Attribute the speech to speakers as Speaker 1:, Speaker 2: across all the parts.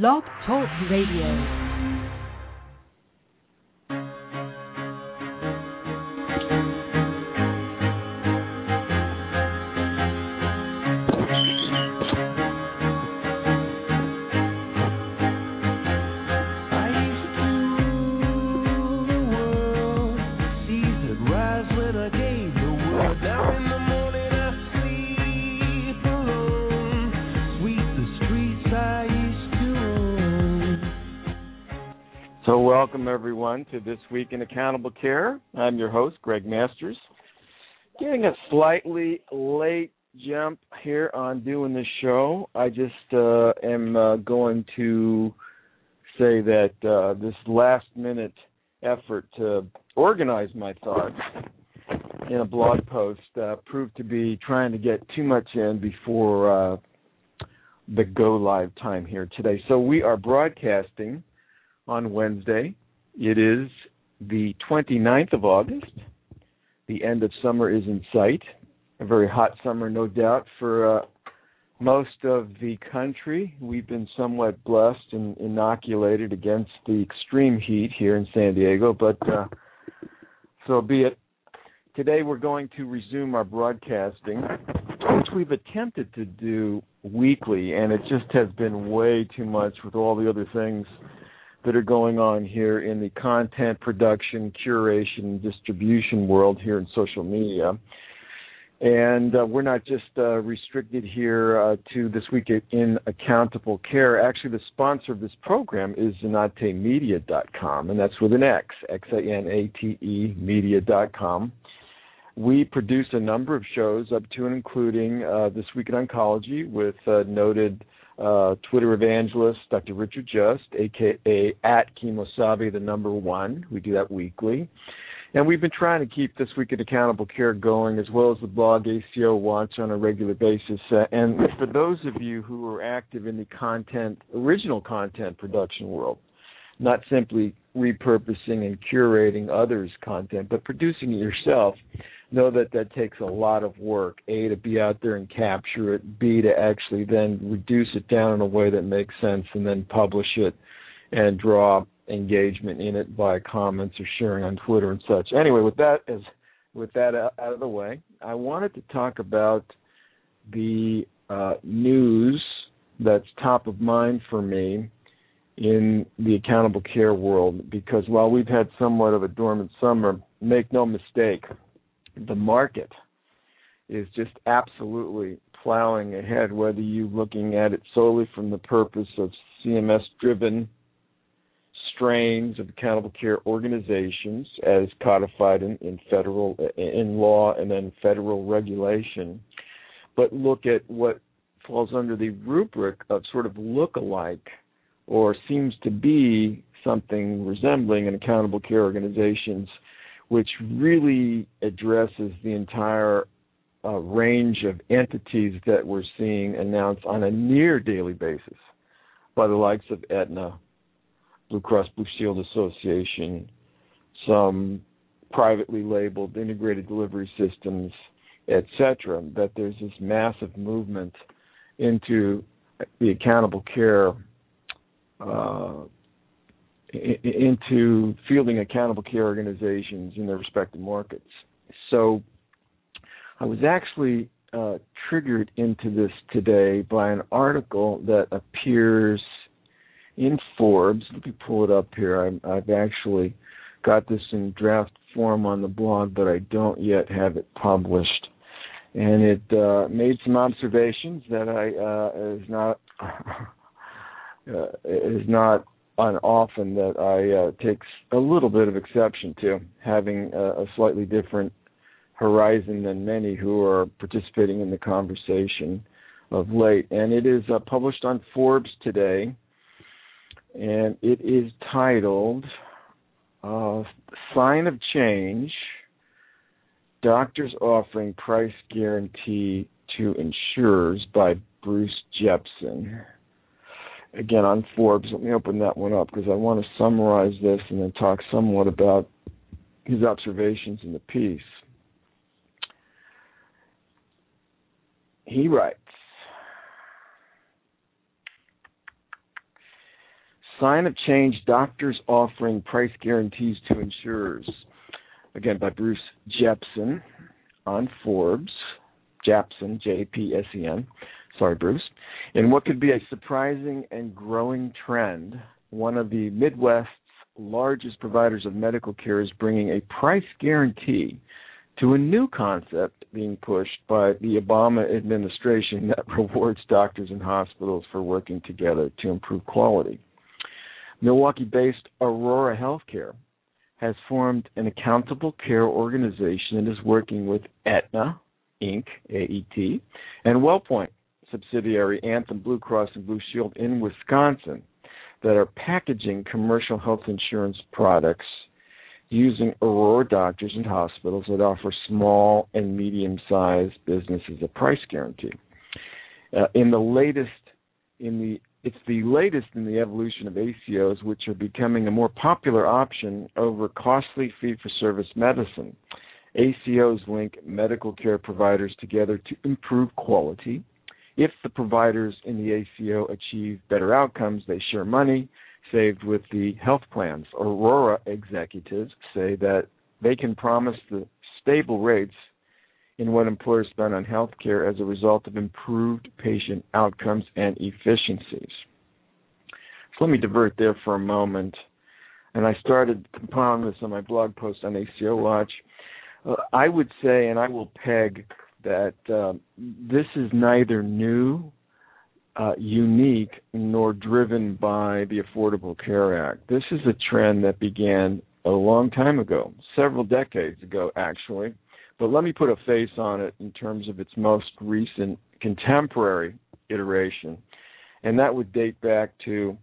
Speaker 1: Blog Talk Radio.
Speaker 2: Welcome everyone to This Week in Accountable Care. I'm your host, Greg Masters. Getting a slightly late jump here on doing this show. I just uh, am uh, going to say that uh, this last minute effort to organize my thoughts in a blog post uh, proved to be trying to get too much in before uh, the go live time here today. So we are broadcasting on Wednesday. It is the 29th of August. The end of summer is in sight. A very hot summer, no doubt, for uh, most of the country. We've been somewhat blessed and inoculated against the extreme heat here in San Diego, but uh, so be it. Today we're going to resume our broadcasting, which we've attempted to do weekly, and it just has been way too much with all the other things that are going on here in the content production, curation, distribution world here in social media. And uh, we're not just uh, restricted here uh, to this week in accountable care. Actually, the sponsor of this program is XanateMedia.com, and that's with an X, X-A-N-A-T-E Media.com. We produce a number of shows up to and including uh, This Week in Oncology with uh, noted uh, Twitter evangelist, Dr. Richard Just, aka at Kemosabe, the number one. We do that weekly. And we've been trying to keep this week at Accountable Care going, as well as the blog ACO Watch on a regular basis. Uh, and for those of you who are active in the content, original content production world, not simply repurposing and curating others' content, but producing it yourself, know that that takes a lot of work. A to be out there and capture it. B to actually then reduce it down in a way that makes sense, and then publish it and draw engagement in it by comments or sharing on Twitter and such. Anyway, with that as with that out of the way, I wanted to talk about the uh, news that's top of mind for me in the accountable care world because while we've had somewhat of a dormant summer, make no mistake, the market is just absolutely plowing ahead, whether you're looking at it solely from the purpose of CMS driven strains of accountable care organizations as codified in, in federal in law and then federal regulation, but look at what falls under the rubric of sort of look-alike or seems to be something resembling an accountable care organizations which really addresses the entire uh, range of entities that we're seeing announced on a near daily basis by the likes of Aetna, Blue Cross Blue Shield Association, some privately labeled integrated delivery systems, etc. That there's this massive movement into the accountable care uh, into fielding accountable care organizations in their respective markets. So I was actually uh, triggered into this today by an article that appears in Forbes. Let me pull it up here. i I've actually got this in draft form on the blog, but I don't yet have it published. And it uh, made some observations that I uh, is not uh, is not often that I uh, take a little bit of exception to having a, a slightly different horizon than many who are participating in the conversation of late. And it is uh, published on Forbes today, and it is titled uh, "Sign of Change: Doctors Offering Price Guarantee to Insurers" by Bruce Jepson again on Forbes. Let me open that one up because I want to summarize this and then talk somewhat about his observations in the piece. He writes Sign of Change Doctors Offering Price Guarantees to Insurers. Again, by Bruce Jepsen on Forbes. Japsen, J P S E N. Sorry, Bruce. In what could be a surprising and growing trend, one of the Midwest's largest providers of medical care is bringing a price guarantee to a new concept being pushed by the Obama administration that rewards doctors and hospitals for working together to improve quality. Milwaukee based Aurora Healthcare has formed an accountable care organization and is working with Aetna, Inc., AET, and WellPoint subsidiary Anthem Blue Cross and Blue Shield in Wisconsin that are packaging commercial health insurance products using Aurora doctors and hospitals that offer small and medium sized businesses a price guarantee. Uh, in the latest in the it's the latest in the evolution of ACOs, which are becoming a more popular option over costly fee for service medicine. ACOs link medical care providers together to improve quality. If the providers in the ACO achieve better outcomes, they share money saved with the health plans. Aurora executives say that they can promise the stable rates in what employers spend on health care as a result of improved patient outcomes and efficiencies. So let me divert there for a moment. And I started compiling this on my blog post on ACO Watch. Uh, I would say, and I will peg that uh, this is neither new, uh, unique, nor driven by the Affordable Care Act. This is a trend that began a long time ago, several decades ago, actually. But let me put a face on it in terms of its most recent contemporary iteration, and that would date back to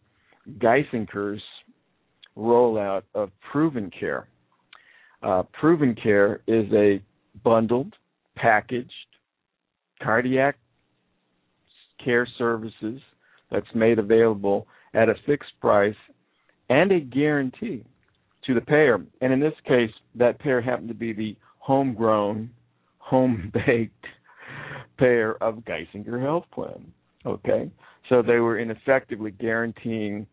Speaker 2: Geisinger's rollout of Proven Care. Uh, Proven Care is a bundled, packaged cardiac care services that's made available at a fixed price and a guarantee to the payer. And in this case, that payer happened to be the homegrown, home baked payer of Geisinger Health Plan. Okay? So they were in effectively guaranteeing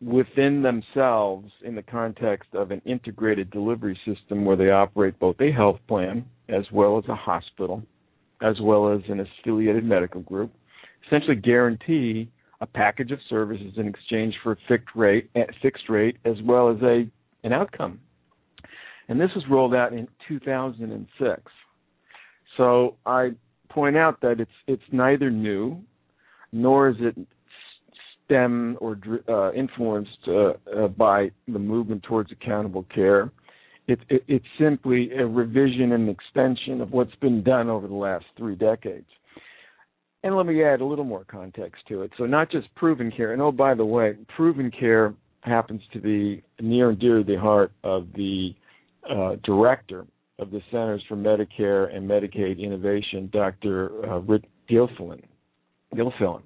Speaker 2: within themselves in the context of an integrated delivery system where they operate both a health plan as well as a hospital as well as an affiliated medical group essentially guarantee a package of services in exchange for a fixed rate fixed rate as well as a an outcome and this was rolled out in 2006 so i point out that it's it's neither new nor is it stem or uh, influenced uh, uh, by the movement towards accountable care. It, it, it's simply a revision and extension of what's been done over the last three decades. And let me add a little more context to it. So, not just proven care. And oh, by the way, proven care happens to be near and dear to the heart of the uh, director of the Centers for Medicare and Medicaid Innovation, Dr. Uh, Rick Gilfillan. Gilfillan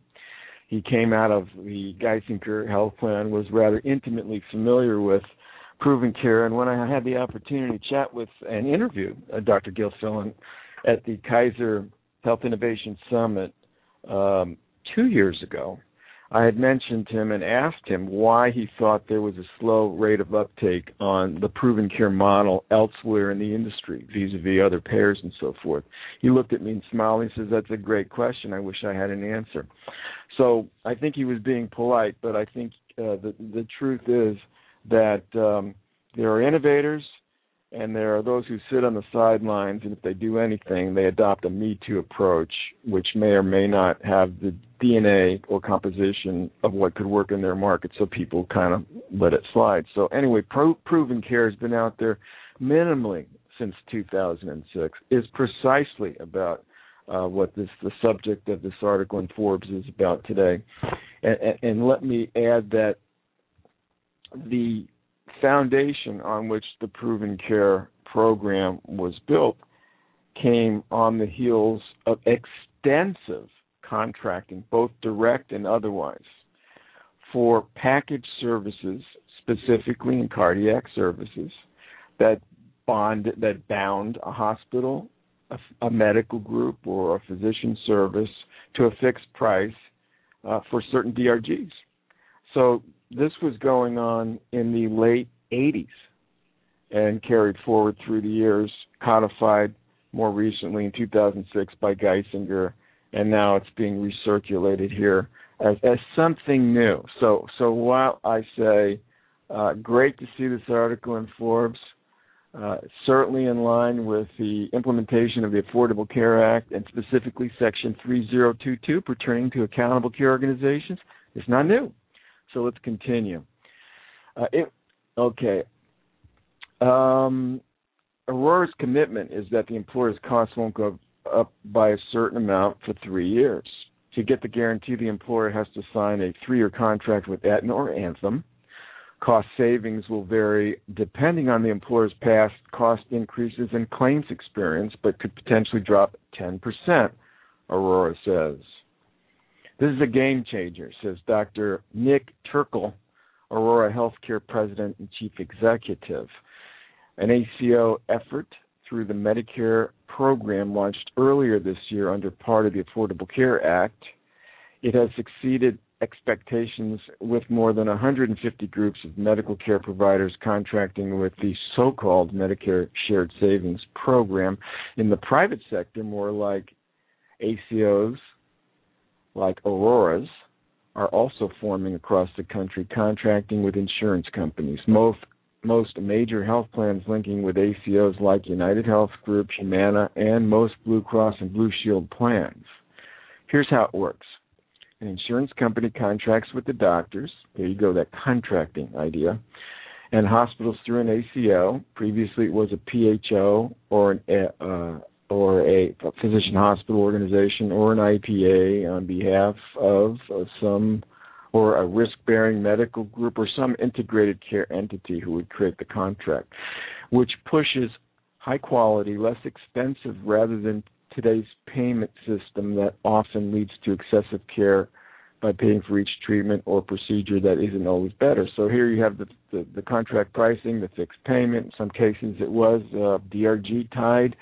Speaker 2: he came out of the Geisinger Health Plan, was rather intimately familiar with proven care. And when I had the opportunity to chat with and interview uh, Dr. Gilfillan at the Kaiser Health Innovation Summit um, two years ago, I had mentioned him and asked him why he thought there was a slow rate of uptake on the proven care model elsewhere in the industry, vis-a-vis other payers and so forth. He looked at me and smiled and says, "That's a great question. I wish I had an answer." So I think he was being polite, but I think uh, the the truth is that um, there are innovators and there are those who sit on the sidelines. And if they do anything they adopt a me too approach which may or may not have the dna or composition of what could work in their market. So people kind of let it slide. So anyway pro- proven care has been out there minimally since 2006 is precisely about uh, what this the subject of this article in Forbes is about today, and, and, and let me add that the foundation on which the Proven Care program was built came on the heels of extensive contracting, both direct and otherwise, for package services, specifically in cardiac services, that bond that bound a hospital, a, a medical group, or a physician service to a fixed price uh, for certain DRGs. So this was going on in the late 80s and carried forward through the years, codified more recently in 2006 by Geisinger, and now it's being recirculated here as, as something new. So, so while I say uh, great to see this article in Forbes, uh, certainly in line with the implementation of the Affordable Care Act and specifically Section 3022 pertaining to accountable care organizations, it's not new. So let's continue. Uh, it, okay. Um, Aurora's commitment is that the employer's costs won't go up by a certain amount for three years. To get the guarantee, the employer has to sign a three year contract with Aetna or Anthem. Cost savings will vary depending on the employer's past cost increases and claims experience, but could potentially drop 10%, Aurora says. This is a game changer, says Dr. Nick Turkal, Aurora Healthcare President and Chief Executive. An ACO effort through the Medicare program launched earlier this year under part of the Affordable Care Act. It has exceeded expectations with more than 150 groups of medical care providers contracting with the so called Medicare Shared Savings Program. In the private sector, more like ACOs, like Aurora's, are also forming across the country, contracting with insurance companies. Most most major health plans linking with ACOs like United Health Group, Humana, and most Blue Cross and Blue Shield plans. Here's how it works. An insurance company contracts with the doctors. There you go, that contracting idea. And hospitals through an ACO. Previously, it was a PHO or an uh, or a physician hospital organization or an IPA on behalf of, some or a risk bearing medical group or some integrated care entity who would create the contract, which pushes high quality, less expensive rather than today's payment system that often leads to excessive care by paying for each treatment or procedure that isn't always better. So here you have the, the, the contract pricing, the fixed payment. In some cases it was uh, DRG tied,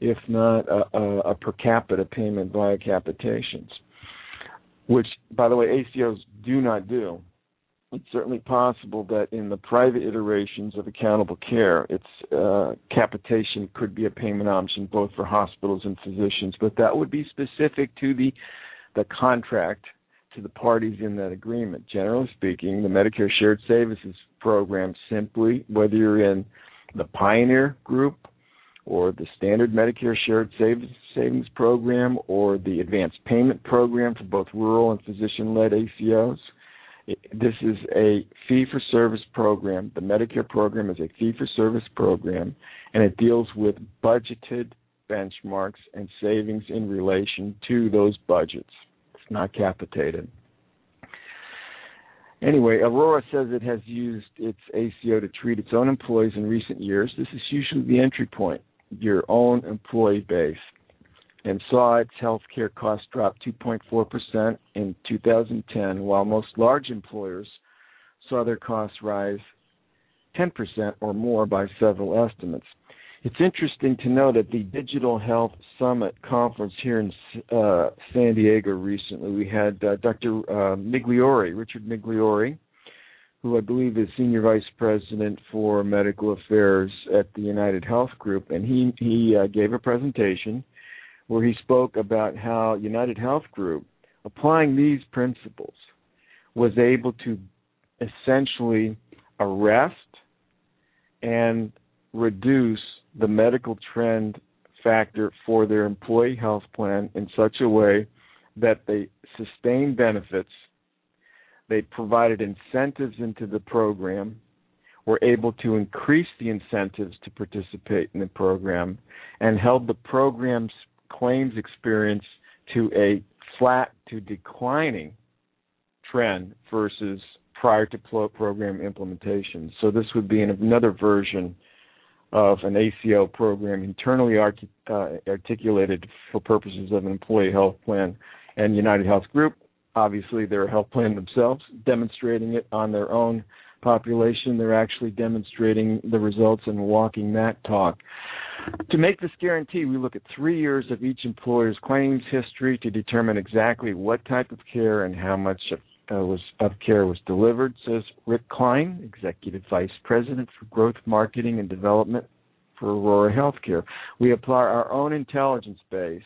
Speaker 2: if not a, a, per capita payment via capitations which, by the way, ACOs do not do. It's certainly possible that in the private iterations of accountable care, its uh, capitation could be a payment option both for hospitals and physicians, but that would be specific to the the contract to the parties in that agreement. Generally speaking, the Medicare Shared Services Program simply, whether you're in the Pioneer group or the standard Medicare Shared Savings Program or the Advanced Payment Program for both rural and physician led ACOs. This is a fee for service program. The Medicare program is a fee for service program, and it deals with budgeted benchmarks and savings in relation to those budgets. It's not capitated. Anyway, Aurora says it has used its ACO to treat its own employees in recent years. This is usually the entry point your own employee base and saw its healthcare costs drop 2.4% in 2010, while most large employers saw their costs rise 10% or more by several estimates. It's interesting to note at the Digital Health Summit conference here in uh, San Diego recently, we had uh, Dr. Uh, Migliori, Richard Migliori, who I believe is senior vice president for medical affairs at the United Health Group, and he he uh, gave a presentation where he spoke about how United Health Group, applying these principles, was able to essentially arrest and reduce the medical trend factor for their employee health plan in such a way that they sustain benefits they provided incentives into the program, were able to increase the incentives to participate in the program, and held the program's claims experience to a flat to declining trend versus prior to program implementation. So this would be another version of an ACO program internally uh, articulated for purposes of an employee health plan and United Health Group obviously they're a health plan themselves, demonstrating it on their own population. They're actually demonstrating the results and walking that talk. To make this guarantee, we look at three years of each employer's claims history to determine exactly what type of care and how much uh, was of care was delivered, says Rick Klein, Executive Vice President for Growth Marketing and Development for Aurora Healthcare. We apply our own intelligence base.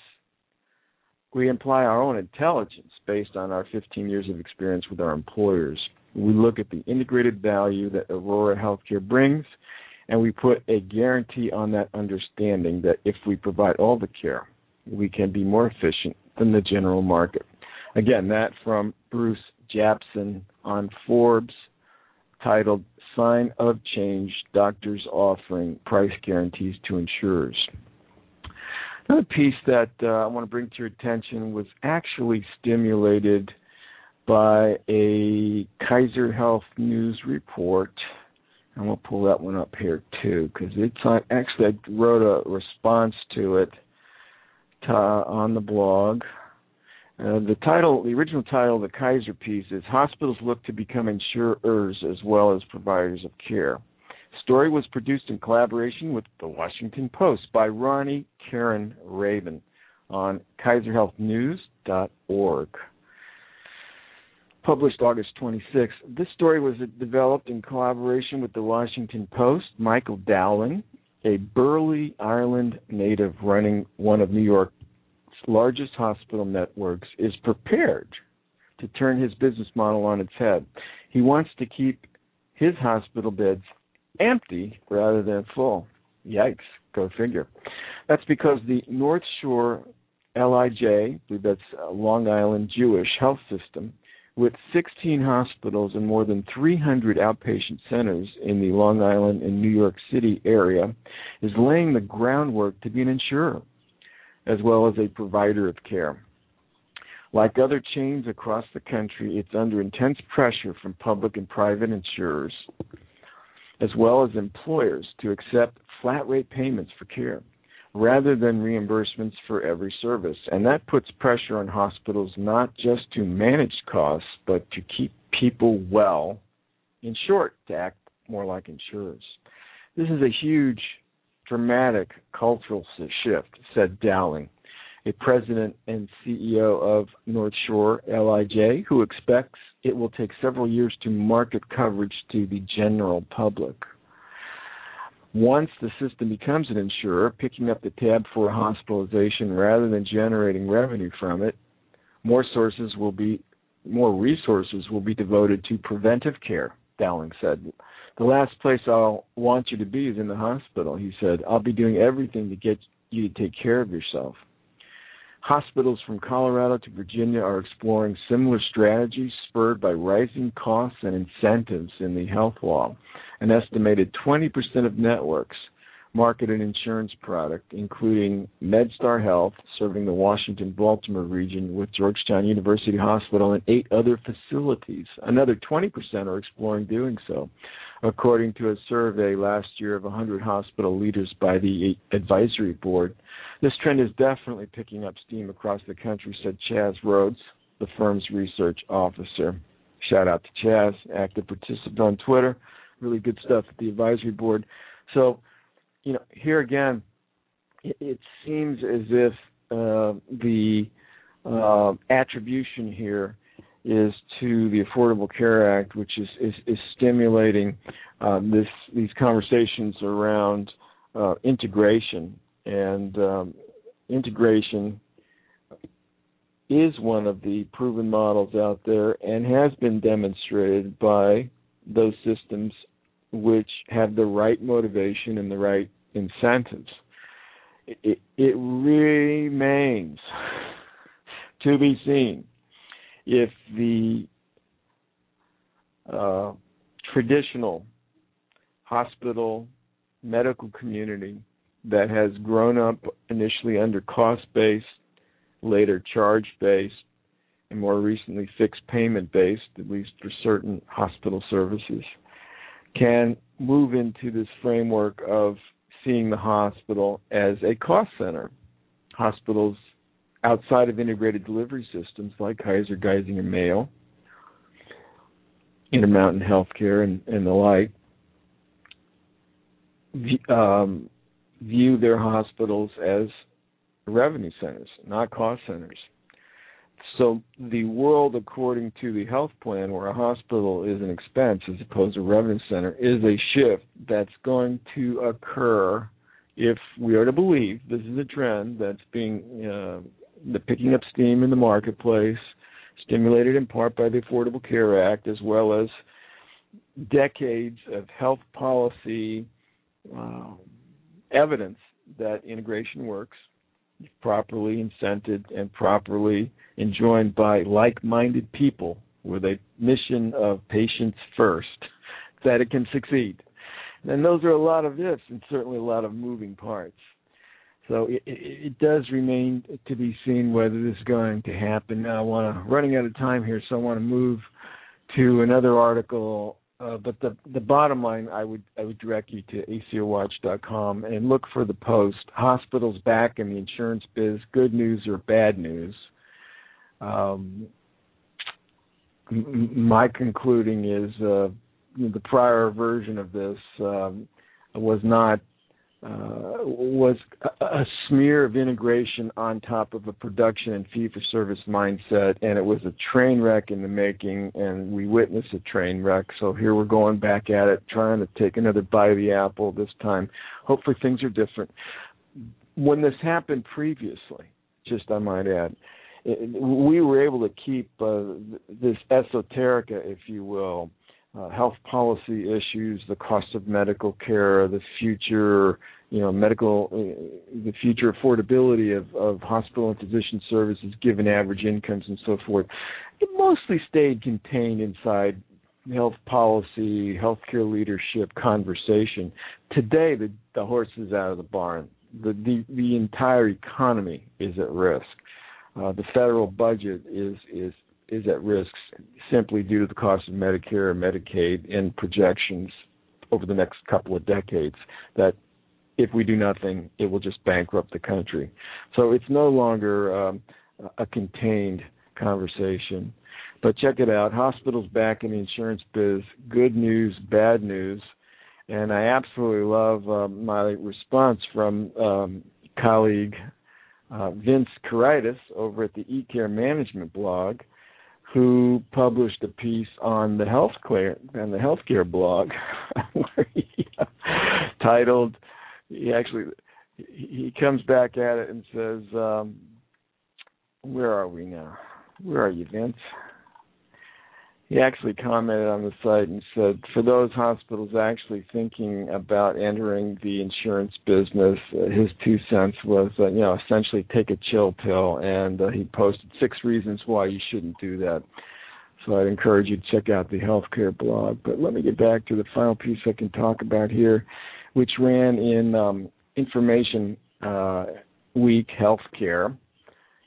Speaker 2: We apply our own intelligence based on our 15 years of experience with our employers. We look at the integrated value that Aurora Healthcare brings, and we put a guarantee on that understanding that if we provide all the care, we can be more efficient than the general market. Again, that from Bruce Japsen on Forbes, titled Sign of Change Doctors Offering Price Guarantees to Insurers. Another piece that uh, I want to bring to your attention was actually stimulated by a Kaiser Health News report. And we'll pull that one up here too, because it's on, actually I wrote a response to it to, on the blog. Uh, the title, the original title of the Kaiser piece is "Hospitals Look to Become Insurers as Well as Providers of Care." Story was produced in collaboration with the Washington Post by Ronnie Karen Raven on KaiserHealthNews.org. Published August 26. This story was developed in collaboration with the Washington Post. Michael Dowling, a Burley, Ireland native running one of New York's largest hospital networks, is prepared to turn his business model on its head. He wants to keep his hospital beds empty rather than full. Yikes, go figure. That's because the North Shore LIJ, that's Long Island Jewish Health System, with 16 hospitals and more than 300 outpatient centers in the Long Island and New York City area, is laying the groundwork to be an insurer as well as a provider of care. Like other chains across the country, it's under intense pressure from public and private insurers, as well as employers, to accept flat rate payments for care rather than reimbursements for every service. And that puts pressure on hospitals not just to manage costs, but to keep people well, in short, to act more like insurers. This is a huge, dramatic cultural shift, said Dowling, a president and CEO of North Shore LIJ, who expects it will take several years to market coverage to the general public. Once the system becomes an insurer, picking up the tab for hospitalization rather than generating revenue from it, more sources will be more resources will be devoted to preventive care, Dowling said. The last place I'll want you to be is in the hospital, he said. I'll be doing everything to get you to take care of yourself. Hospitals from Colorado to Virginia are exploring similar strategies spurred by rising costs and incentives in the health law. An estimated 20% of networks market an insurance product, including MedStar Health, serving the Washington Baltimore region with Georgetown University Hospital and eight other facilities. Another 20% are exploring doing so according to a survey last year of 100 hospital leaders by the advisory board. This trend is definitely picking up steam across the country, said Chas Roades, the firm's research officer. Shout out to Chas, active participant on Twitter. Really good stuff at the advisory board. So, you know, here again, it, it seems as if uh, the uh, attribution here is to the Affordable Care Act, which is is, is stimulating um, this these conversations around uh, integration. And um, integration is one of the proven models out there and has been demonstrated by those systems which have the right motivation and the right incentives. It, it remains to be seen if the uh, traditional hospital medical community that has grown up initially under cost based, later charge based, and more recently fixed payment based, at least for certain hospital services, can move into this framework of seeing the hospital as a cost center. Hospitals outside of integrated delivery systems like Kaiser, Geisinger, Mayo, Intermountain Healthcare, and, and the like, um, view their hospitals as revenue centers, not cost centers. So the world, according to the health plan, where a hospital is an expense as opposed to a revenue center, is a shift that's going to occur if we are to believe this is a trend that's being uh, the picking up steam in the marketplace, stimulated in part by the Affordable Care Act, as well as decades of health policy uh, evidence that integration works properly incented and properly enjoined by like-minded people with a mission of patients first that it can succeed. And those are a lot of ifs and certainly a lot of moving parts. So it, it, it does remain to be seen whether this is going to happen. Now i want to running out of time here so i want to move to another article uh, but the the bottom line, I would I would direct you to ACOWatch.com and look for the post "Hospitals Back in the Insurance Biz: Good News or Bad News." Um, m- my concluding is uh, the prior version of this um, was not uh, was a, smear of integration on top of a production and fee for service mindset, and it was a train wreck in the making, and we witnessed a train wreck. So here we're going back at it, trying to take another bite of the apple this time. Hopefully things are different. When this happened previously, just I might add, it, we were able to keep uh, this esoterica, if you will, uh, health policy issues, the cost of medical care, the future, you know, medical, uh, the future affordability of, of hospital and physician services given average incomes and so forth. It mostly stayed contained inside health policy, healthcare leadership conversation. Today, the, the horse is out of the barn. The, the, the entire economy is at risk. Uh, the federal budget is is is at risk simply due to the cost of Medicare and Medicaid and projections over the next couple of decades that if we do nothing, it will just bankrupt the country. So it's no longer um, a contained conversation. But check it out hospitals back in the insurance biz, good news, bad news. And I absolutely love uh, my response from um, colleague uh, Vince Kuraitis over at the eCare Management blog who published a piece on the healthcare and the healthcare blog, where he, uh, titled. He actually he comes back at it and says, um, "Where are we now? Where are you, Vince?" He actually commented on the site and said, for those hospitals actually thinking about entering the insurance business, uh, his two cents was, uh, you know, essentially take a chill pill, and uh, he posted six reasons why you shouldn't do that. So I'd encourage you to check out the healthcare blog. But let me get back to the final piece I can talk about here, which ran in um, Information uh, Week Healthcare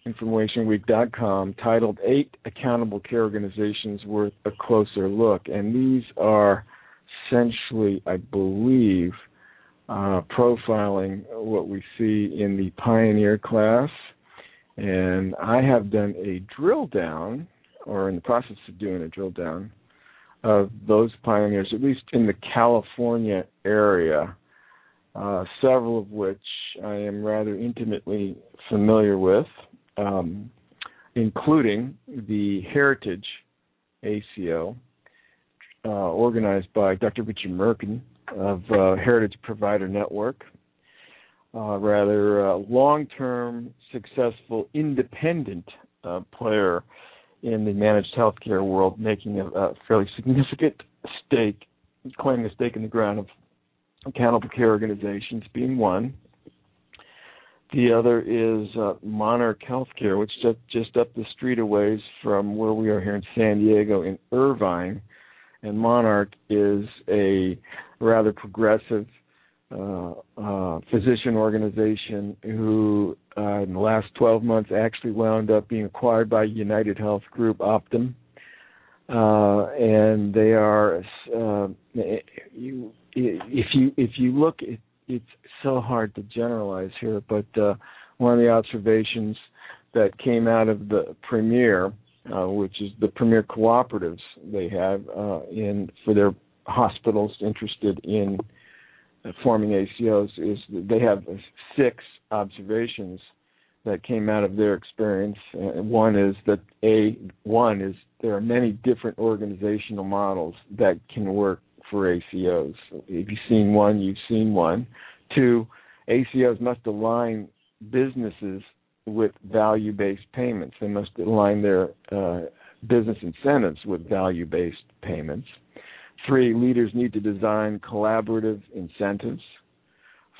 Speaker 2: informationweek.com titled Eight Accountable Care Organizations Worth a Closer Look. And these are essentially, I believe, uh, profiling what we see in the Pioneer class. And I have done a drill down, or in the process of doing a drill down, of those pioneers, at least in the California area. Uh, several of which I am rather intimately familiar with um, including the Heritage ACO, uh, organized by Dr. Richard Merkin of uh, Heritage Provider Network. Uh, rather uh, long-term, successful, independent uh, player in the managed healthcare world, making a, a fairly significant stake, claiming a stake in the ground of accountable care organizations, being one, the other is uh, Monarch Healthcare, which just, just up the street a ways from where we are here in San Diego in Irvine. And Monarch is a rather progressive uh, uh, physician organization who, uh, in the last 12 months, actually wound up being acquired by United Health Group Optum. Uh, and they are, uh, you, if you if you look at it's so hard to generalize here, but uh, one of the observations that came out of the premier, uh, which is the premier cooperatives they have uh, in for their hospitals interested in forming ACOs, is they have six observations that came out of their experience. Uh, one is that a one is there are many different organizational models that can work for ACOs. If you've seen one, you've seen one. Two, ACOs must align businesses with value-based payments. They must align their uh, business incentives with value-based payments. Three, leaders need to design collaborative incentives.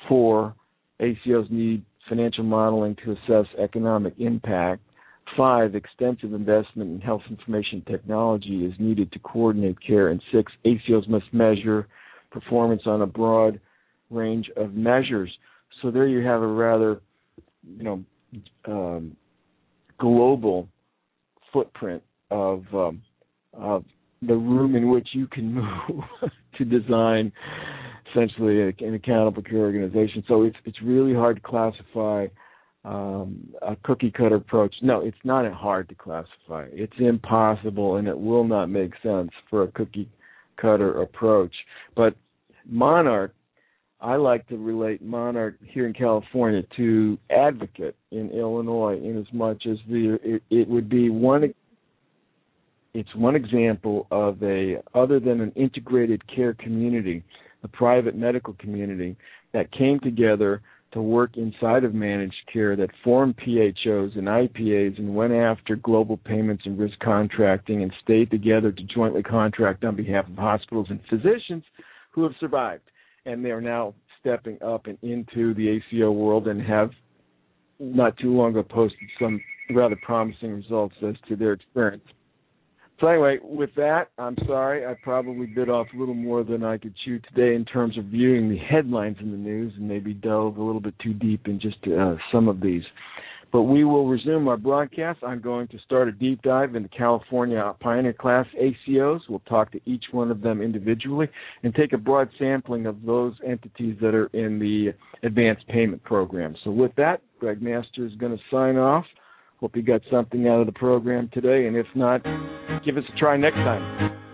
Speaker 2: Four, ACOs need financial modeling to assess economic impact. Five, extensive investment in health information technology is needed to coordinate care. And six, ACOs must measure performance on a broad range of measures. So there you have a rather, you know, um, global footprint of um, of the room in which you can move to design essentially an accountable care organization. So it's it's really hard to classify um, a cookie cutter approach. No, it's not hard to classify. It's impossible, and it will not make sense for a cookie cutter approach. But Monarch, I like to relate Monarch here in California to Advocate in Illinois, in as much as the it, it would be one it's one example of a other than an integrated care community, a private medical community that came together to work inside of managed care that formed PHOs and IPAs and went after global payments and risk contracting and stayed together to jointly contract on behalf of hospitals and physicians who have survived. And they are now stepping up and into the ACO world and have not too long ago posted some rather promising results as to their experience. So anyway, with that, I'm sorry I probably bit off a little more than I could chew today in terms of viewing the headlines in the news and maybe delve a little bit too deep in just uh, some of these. But we will resume our broadcast. I'm going to start a deep dive into California Pioneer Class ACOs. We'll talk to each one of them individually and take a broad sampling of those entities that are in the advanced payment program. So with that, Greg Master is going to sign off. Hope you got something out of the program today, and if not, give us a try next time.